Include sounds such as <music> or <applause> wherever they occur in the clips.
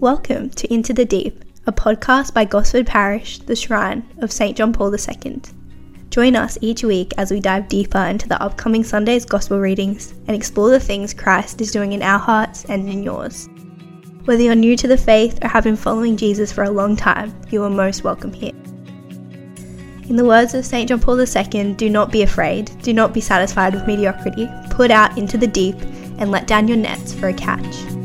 Welcome to Into the Deep, a podcast by Gosford Parish, the Shrine of St. John Paul II. Join us each week as we dive deeper into the upcoming Sunday's Gospel readings and explore the things Christ is doing in our hearts and in yours. Whether you're new to the faith or have been following Jesus for a long time, you are most welcome here. In the words of St. John Paul II, do not be afraid, do not be satisfied with mediocrity, put out into the deep and let down your nets for a catch.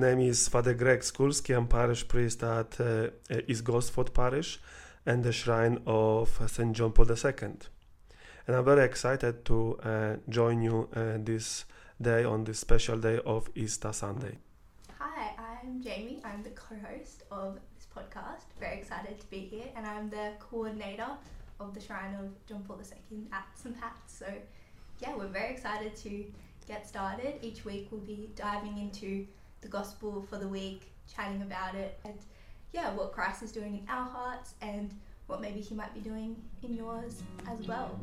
Name is Father Greg Skulski. I'm parish priest at uh, East Gosford Parish and the Shrine of St. John Paul II. And I'm very excited to uh, join you uh, this day on this special day of Easter Sunday. Hi, I'm Jaimi. I'm the co host of this podcast. Very excited to be here, and I'm the coordinator of the Shrine of John Paul II at St. Pat's. So, yeah, we're very excited to get started. Each week we'll be diving into the gospel for the week, chatting about it, and yeah, what Christ is doing in our hearts and what maybe He might be doing in yours as well.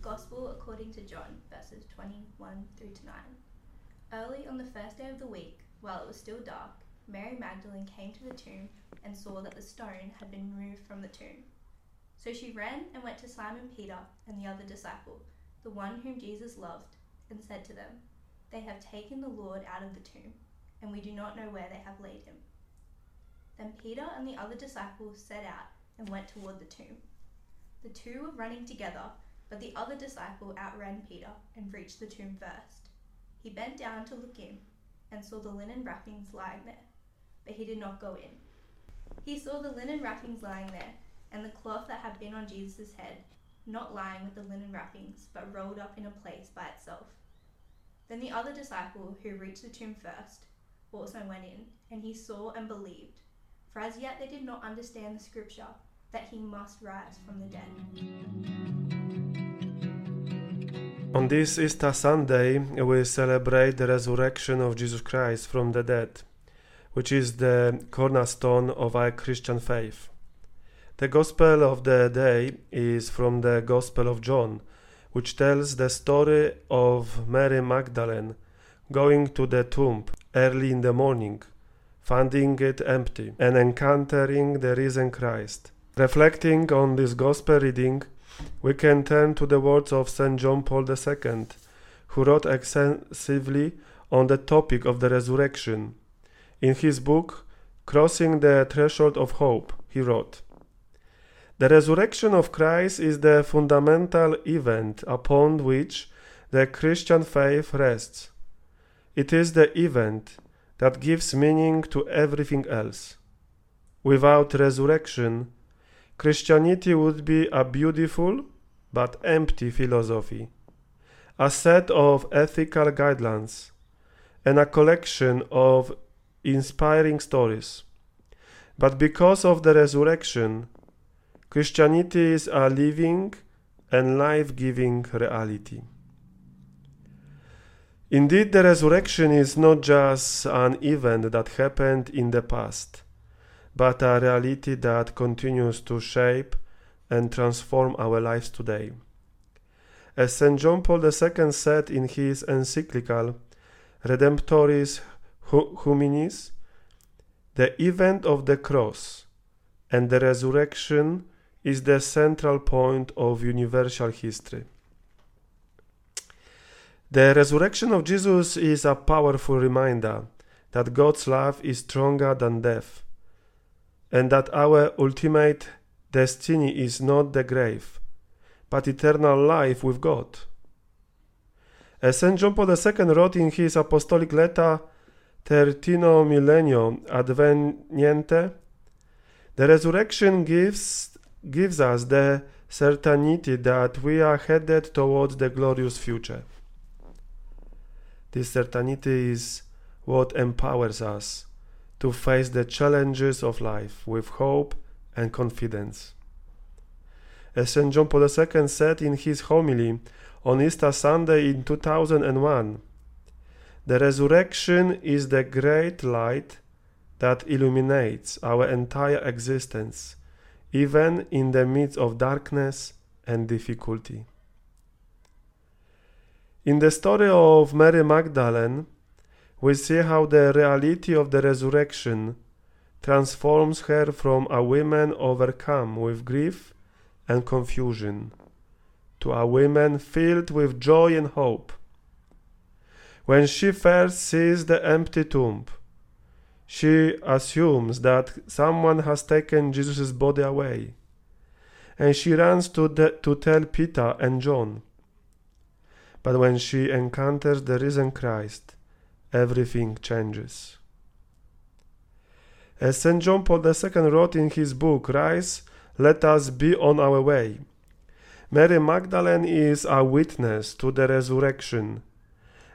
Gospel according to John, verses 21 through to 9. Early on the first day of the week, while it was still dark, Mary Magdalene came to the tomb and saw that the stone had been removed from the tomb. So she ran and went to Simon Peter and the other disciple, the one whom Jesus loved, and said to them, They have taken the Lord out of the tomb, and we do not know where they have laid him. Then Peter and the other disciple set out and went toward the tomb. The two were running together, but the other disciple outran Peter and reached the tomb first. He bent down to look in and saw the linen wrappings lying there, but he did not go in. He saw the linen wrappings lying there and the cloth that had been on Jesus' head, not lying with the linen wrappings, but rolled up in a place by itself. Then the other disciple, who reached the tomb first, also went in, and he saw and believed, for as yet they did not understand the scripture that he must rise from the dead. On this Easter Sunday, we celebrate the resurrection of Jesus Christ from the dead, which is the cornerstone of our Christian faith. The Gospel of the day is from the Gospel of John, which tells the story of Mary Magdalene going to the tomb early in the morning, finding it empty, and encountering the risen Christ. Reflecting on this Gospel reading, we can turn to the words of St. John Paul II, who wrote extensively on the topic of the resurrection. In his book, Crossing the Threshold of Hope, he wrote, the resurrection of Christ is the fundamental event upon which the Christian faith rests. It is the event that gives meaning to everything else. Without resurrection, Christianity would be a beautiful but empty philosophy, a set of ethical guidelines, and a collection of inspiring stories. But because of the resurrection, Christianity is a living and life giving reality. Indeed, the resurrection is not just an event that happened in the past, but a reality that continues to shape and transform our lives today. As St. John Paul II said in his encyclical Redemptoris Hominis, the event of the cross and the resurrection is the central point of universal history. The resurrection of Jesus is a powerful reminder that God's love is stronger than death, and that our ultimate destiny is not the grave, but eternal life with God. As St. John Paul II wrote in his apostolic letter Tertio Millennio Adveniente, the resurrection gives gives us the certainty that we are headed towards the glorious future. This certainty is what empowers us to face the challenges of life with hope and confidence. As St. John Paul II said in his homily on Easter Sunday in 2001, the resurrection is the great light that illuminates our entire existence even in the midst of darkness and difficulty. In the story of Mary Magdalene, we see how the reality of the resurrection transforms her from a woman overcome with grief and confusion to a woman filled with joy and hope. When she first sees the empty tomb, she assumes that someone has taken Jesus' body away, and she runs to, to tell Peter and John. But when she encounters the risen Christ, everything changes. As St. John Paul II wrote in his book, Rise, let us be on our way. Mary Magdalene is a witness to the resurrection,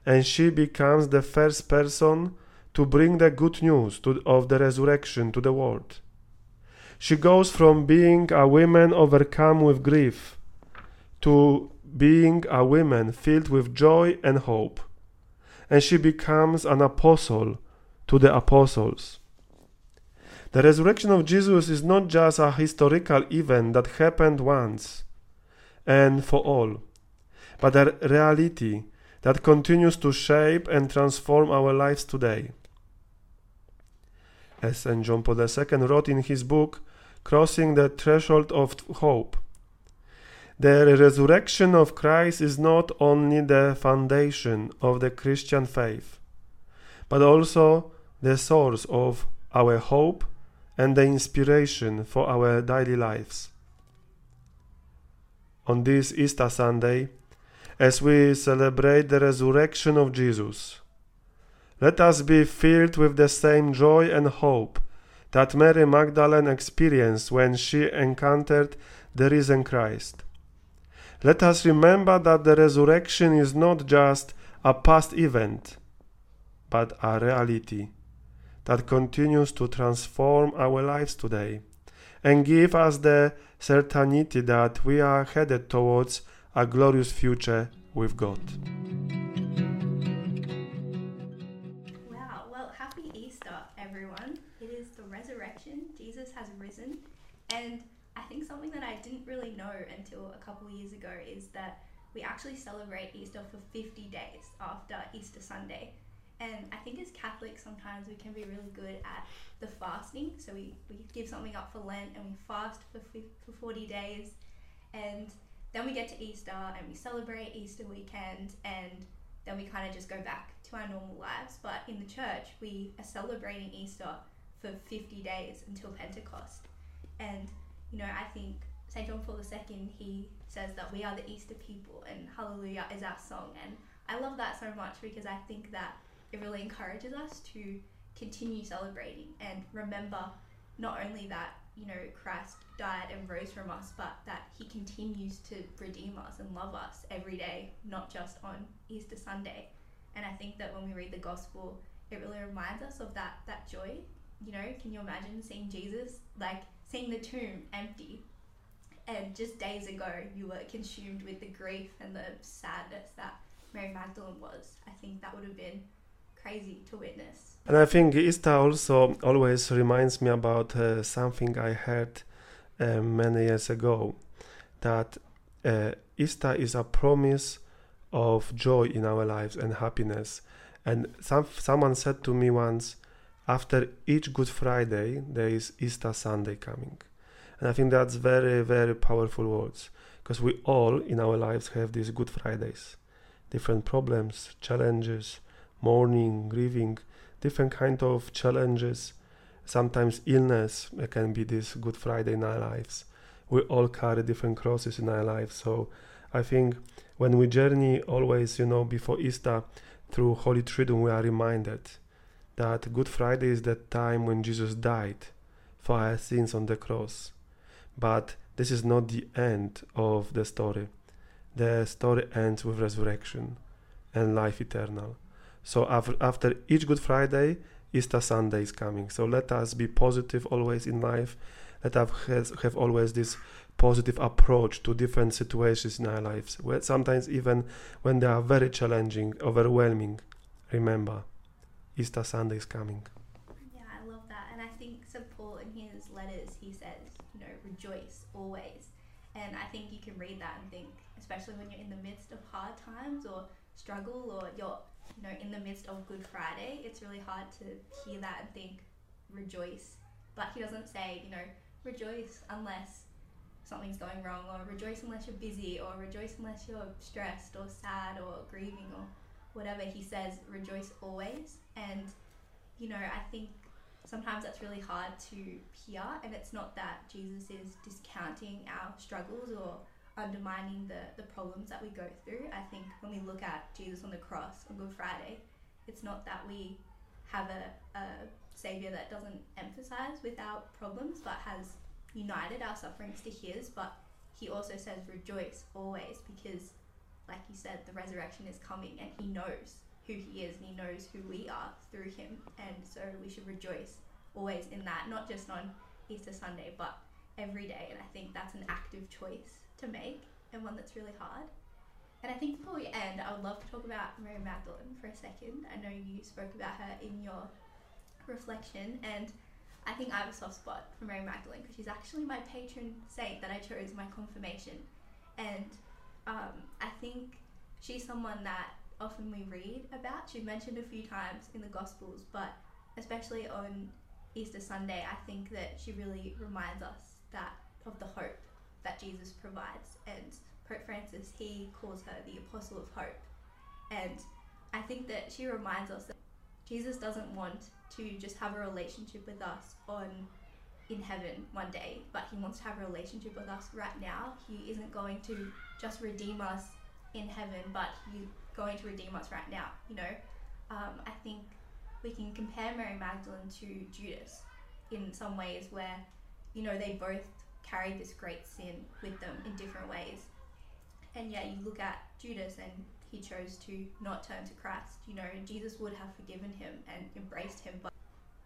and she becomes the first person to bring the good news to, of the resurrection to the world. She goes from being a woman overcome with grief to being a woman filled with joy and hope, and she becomes an apostle to the apostles. The resurrection of Jesus is not just a historical event that happened once and for all, but a reality that continues to shape and transform our lives today. As St. John Paul II wrote in his book, Crossing the Threshold of Hope, the resurrection of Christ is not only the foundation of the Christian faith, but also the source of our hope and the inspiration for our daily lives on this Easter Sunday as we celebrate the resurrection of Jesus. Let us be filled with the same joy and hope that Mary Magdalene experienced when she encountered the risen Christ. Let us remember that the resurrection is not just a past event, but a reality that continues to transform our lives today and give us the certainty that we are headed towards a glorious future with God. And I think something that I didn't really know until a couple years ago is that we actually celebrate Easter for 50 days after Easter Sunday. And I think as Catholics, sometimes we can be really good at the fasting. So we, we give something up for Lent and we fast for, for 40 days. And then we get to Easter and we celebrate Easter weekend. And then we kind of just go back to our normal lives. But in the church, we are celebrating Easter for 50 days until Pentecost. And, you know, I think St. John Paul II, he says that we are the Easter people and Hallelujah is our song. And I love that so much because I think that it really encourages us to continue celebrating and remember not only that you know Christ died and rose from us, but that He continues to redeem us and love us every day, not just on Easter Sunday. And I think that when we read the Gospel, it really reminds us of that that joy. You know, can you imagine seeing Jesus like seeing the tomb empty, and just days ago you were consumed with the grief and the sadness that Mary Magdalene was. I think that would have been crazy to witness. And I think Easter also always reminds me about uh, something I heard uh, many years ago that uh, Easter is a promise of joy in our lives and happiness. And some, someone said to me once, after each Good Friday, there is Easter Sunday coming. And I think that's very, very powerful words because we all in our lives have these Good Fridays, different problems, challenges, mourning, grieving, different kind of challenges. Sometimes illness can be this Good Friday in our lives. We all carry different crosses in our lives. So I think when we journey always, you know, before Easter through Holy Triduum, we are reminded that Good Friday is the time when Jesus died for our sins on the cross. But this is not the end of the story. The story ends with resurrection and life eternal. So after, each Good Friday, Easter Sunday is coming. So let us be positive always in life. Let us have, always this positive approach to different situations in our lives. Sometimes even when they are very challenging, overwhelming, remember, Easter Sunday is coming. Yeah, I love that. And I think St. Paul in his letters, he says, you know, rejoice always. And I think you can read that and think, especially when you're in the midst of hard times or struggle or you're, you know, in the midst of Good Friday, it's really hard to hear that and think, rejoice. But he doesn't say, you know, rejoice unless something's going wrong or rejoice unless you're busy or rejoice unless you're stressed or sad or grieving or whatever. He says, rejoice always. And, you know, I think sometimes that's really hard to hear, and it's not that Jesus is discounting our struggles or undermining the, the problems that we go through. I think when we look at Jesus on the cross on Good Friday, it's not that we have a, a Savior that doesn't emphasize with our problems but has united our sufferings to His, but He also says, rejoice always because like you said, the resurrection is coming and he knows who he is and he knows who we are through him. And so we should rejoice always in that, not just on Easter Sunday, but every day. And I think that's an active choice to make and one that's really hard. And I think before we end, I would love to talk about Mary Magdalene for a second. I know you spoke about her in your reflection, and I think I have a soft spot for Mary Magdalene because she's actually my patron saint that I chose my confirmation. And um, I think she's someone that often we read about. She's mentioned a few times in the Gospels, but especially on Easter Sunday, I think that she really reminds us that of the hope that Jesus provides. And Pope Francis, he calls her the apostle of hope. And I think that she reminds us that Jesus doesn't want to just have a relationship with us on in heaven one day, but he wants to have a relationship with us right now. He isn't going to just redeem us in heaven, but he's going to redeem us right now. You know, um, I think we can compare Mary Magdalene to Judas in some ways where, you know, they both carried this great sin with them in different ways. And yet you look at Judas and he chose to not turn to Christ. You know, Jesus would have forgiven him and embraced him, but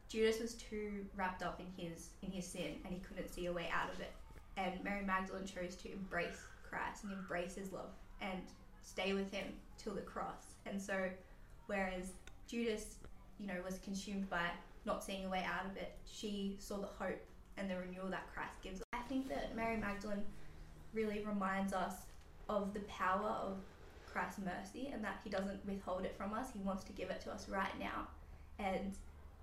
Judas was too wrapped up in his in his sin and he couldn't see a way out of it. And Mary Magdalene chose to embrace Christ and embrace his love and stay with him till the cross. And so whereas Judas, you know, was consumed by not seeing a way out of it, she saw the hope and the renewal that Christ gives. I think that Mary Magdalene really reminds us of the power of Christ's mercy and that he doesn't withhold it from us. He wants to give it to us right now. And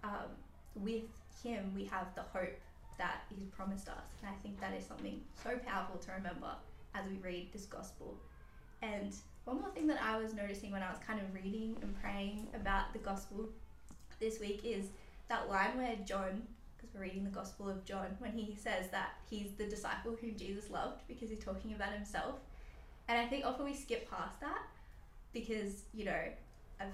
um, with him, we have the hope that he's promised us. And I think that is something so powerful to remember as we read this gospel. And one more thing that I was noticing when I was kind of reading and praying about the gospel this week is that line where John, because we're reading the gospel of John, when he says that he's the disciple whom Jesus loved because he's talking about himself. And I think often we skip past that because, you know, I've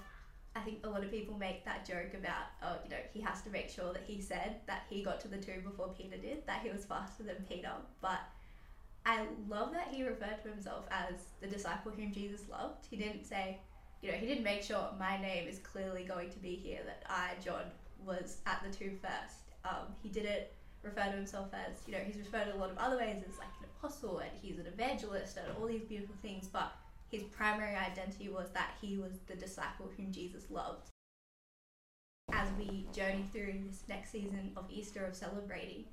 I think a lot of people make that joke about, oh, you know, he has to make sure that he said that he got to the tomb before Peter did, that he was faster than Peter. But I love that he referred to himself as the disciple whom Jesus loved. He didn't say, you know, he didn't make sure my name is clearly going to be here, that I, John, was at the tomb first. Um, he didn't refer to himself as, you know, he's referred to a lot of other ways as like an apostle and he's an evangelist and all these beautiful things, but his primary identity was that he was the disciple whom Jesus loved. As we journey through this next season of Easter of celebrating,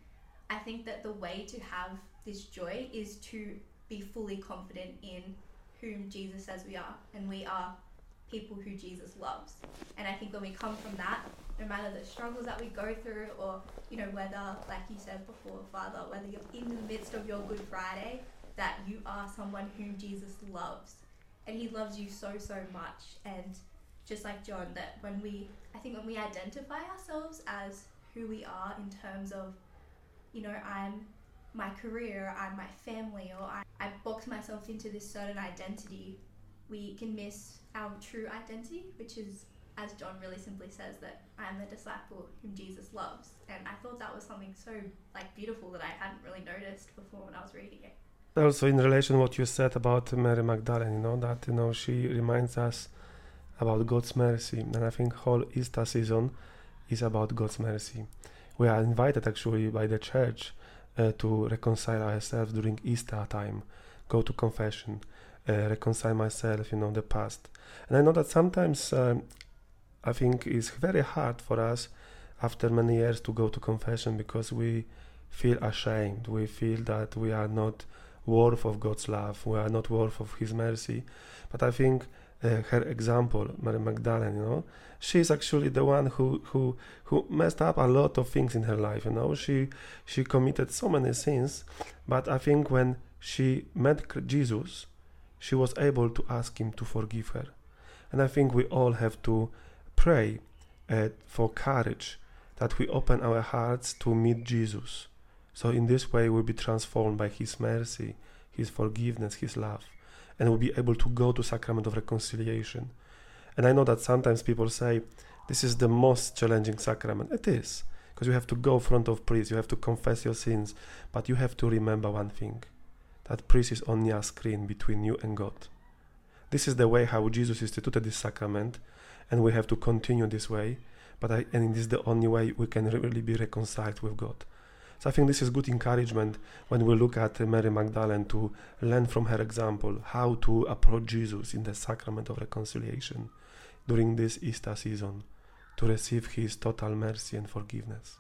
I think that the way to have this joy is to be fully confident in whom Jesus says we are, and we are people who Jesus loves. And I think when we come from that, no matter the struggles that we go through, or you know whether, like you said before, Father, whether you're in the midst of your Good Friday, that you are someone whom Jesus loves and he loves you so so much. And just like john that when we i think when we identify ourselves as who we are in terms of you know i'm my career i'm my family or i, I box myself into this certain identity we can miss our true identity which is as john really simply says that i'm the disciple whom jesus loves. And i thought that was something so like beautiful that i hadn't really noticed before when i was reading it also in relation to what you said about Mary Magdalene, you know, that you know she reminds us about God's mercy, and I think whole Easter season is about God's mercy. We are invited actually by the church uh, to reconcile ourselves during Easter time, go to confession, uh, reconcile myself, you know, the past. And I know that sometimes um, I think it's very hard for us after many years to go to confession because we feel ashamed. We feel that we are not worth of God's love. We are not worth of His mercy. But I think uh, her example, Mary Magdalene, you know, she is actually the one who who who messed up a lot of things in her life. You know, she she committed so many sins, but I think when she met Jesus, she was able to ask Him to forgive her. And I think we all have to pray uh, for courage that we open our hearts to meet Jesus. So in this way, we'll be transformed by His mercy, His forgiveness, His love, and we'll be able to go to sacrament of reconciliation. And I know that sometimes people say this is the most challenging sacrament. It is because you have to go front of priest, you have to confess your sins, but you have to remember one thing: that priest is only a screen between you and God. This is the way how Jesus instituted this sacrament, and we have to continue this way. But I, and this is the only way we can really be reconciled with God. So I think this is good encouragement when we look at Mary Magdalene to learn from her example how to approach Jesus in the sacrament of reconciliation during this Easter season to receive his total mercy and forgiveness.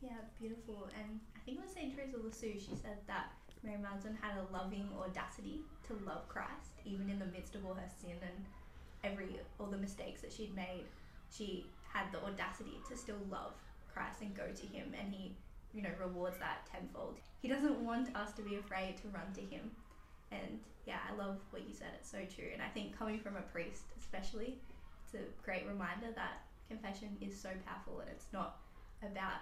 Yeah, beautiful. And I think it was St. Teresa of Lisieux, she said that Mary Magdalene had a loving audacity to love Christ, even in the midst of all her sin and every all the mistakes that she'd made. She had the audacity to still love Christ and go to him and he, you know, rewards that tenfold. He doesn't want us to be afraid to run to him. And yeah, I love what you said. It's so true. And I think coming from a priest, especially, it's a great reminder that confession is so powerful and it's not about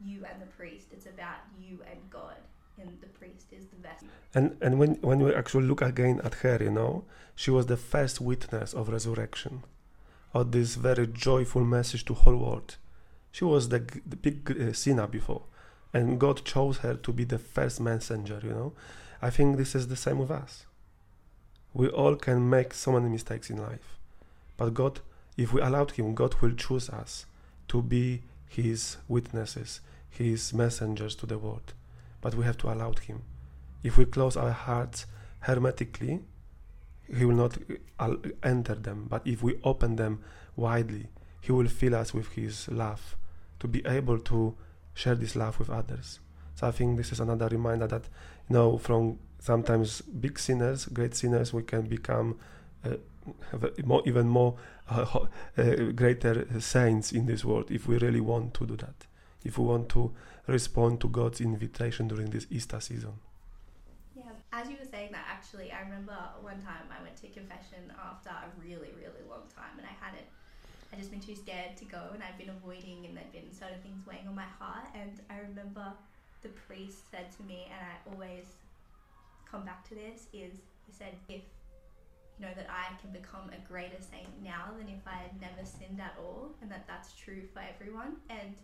you and the priest, it's about you and God. And the priest is the vessel. And and when when we actually look again at her, you know, she was the first witness of resurrection of this very joyful message to whole world. She was the, the big uh, sinner before, and God chose her to be the first messenger. You know, I think this is the same with us. We all can make so many mistakes in life, but God, if we allowed Him, God will choose us to be His witnesses, His messengers to the world. But we have to allow Him. If we close our hearts hermetically, he will not uh, enter them. But if we open them widely, He will fill us with His love to be able to share this love with others. So I think this is another reminder that, you know, from sometimes big sinners, great sinners, we can become uh, <laughs> more, even more uh, <laughs> uh, greater saints in this world if we really want to do that. If we want to respond to God's invitation during this Easter season Yeah, as you were saying that, actually, I remember one time I went to confession after a really, really long time, and I hadn't. I just been too scared to go, and I'd been avoiding, and there'd been certain things weighing on my heart. And I remember the priest said to me, and I always come back to this: is he said, if you know that I can become a greater saint now than if I had never sinned at all, and that that's true for everyone. And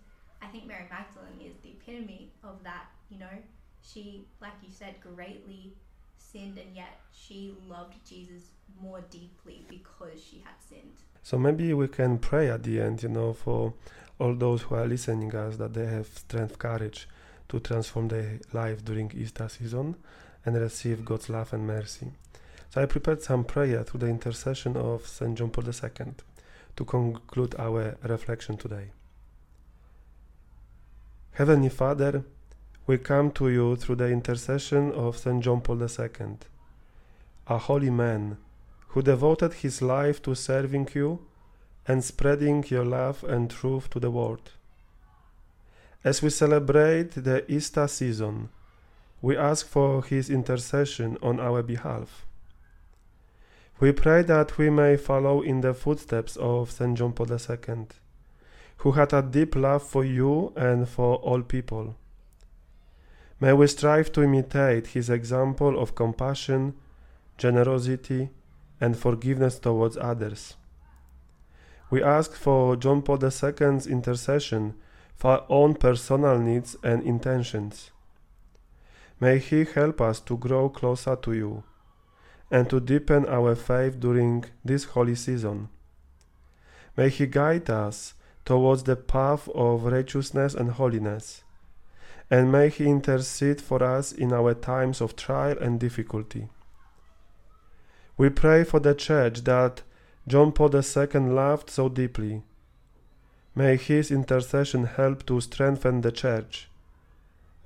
I think Mary Magdalene is the epitome of that. You know, she, like you said, greatly sinned, and yet she loved Jesus more deeply because she had sinned. So maybe we can pray at the end, you know, for all those who are listening us that they have strength, courage to transform their life during Easter season and receive God's love and mercy. So I prepared some prayer through the intercession of Saint John Paul II to conclude our reflection today. Heavenly Father, we come to you through the intercession of St. John Paul II, a holy man who devoted his life to serving you and spreading your love and truth to the world. As we celebrate the Easter season, we ask for his intercession on our behalf. We pray that we may follow in the footsteps of St. John Paul II, who had a deep love for you and for all people. May we strive to imitate his example of compassion, generosity, and forgiveness towards others. We ask for John Paul II's intercession for our own personal needs and intentions. May he help us to grow closer to you and to deepen our faith during this holy season. May he guide us towards the path of righteousness and holiness and may He intercede for us in our times of trial and difficulty. We pray for the Church that John Paul II loved so deeply. May his intercession help to strengthen the church,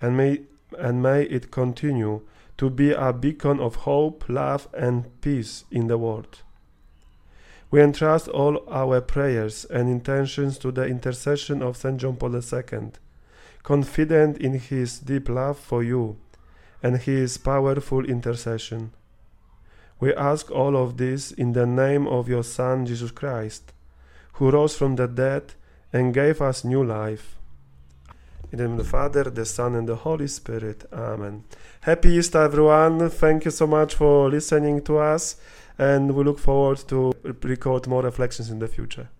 and may, and may it continue to be a beacon of hope, love, and peace in the world. We entrust all our prayers and intentions to the intercession of St. John Paul II, confident in his deep love for you and his powerful intercession. We ask all of this in the name of your Son, Jesus Christ, who rose from the dead and gave us new life. In the name of the Father, the Son, and the Holy Spirit. Amen. Happy Easter, everyone. Thank you so much for listening to us, and we look forward to record more reflections in the future.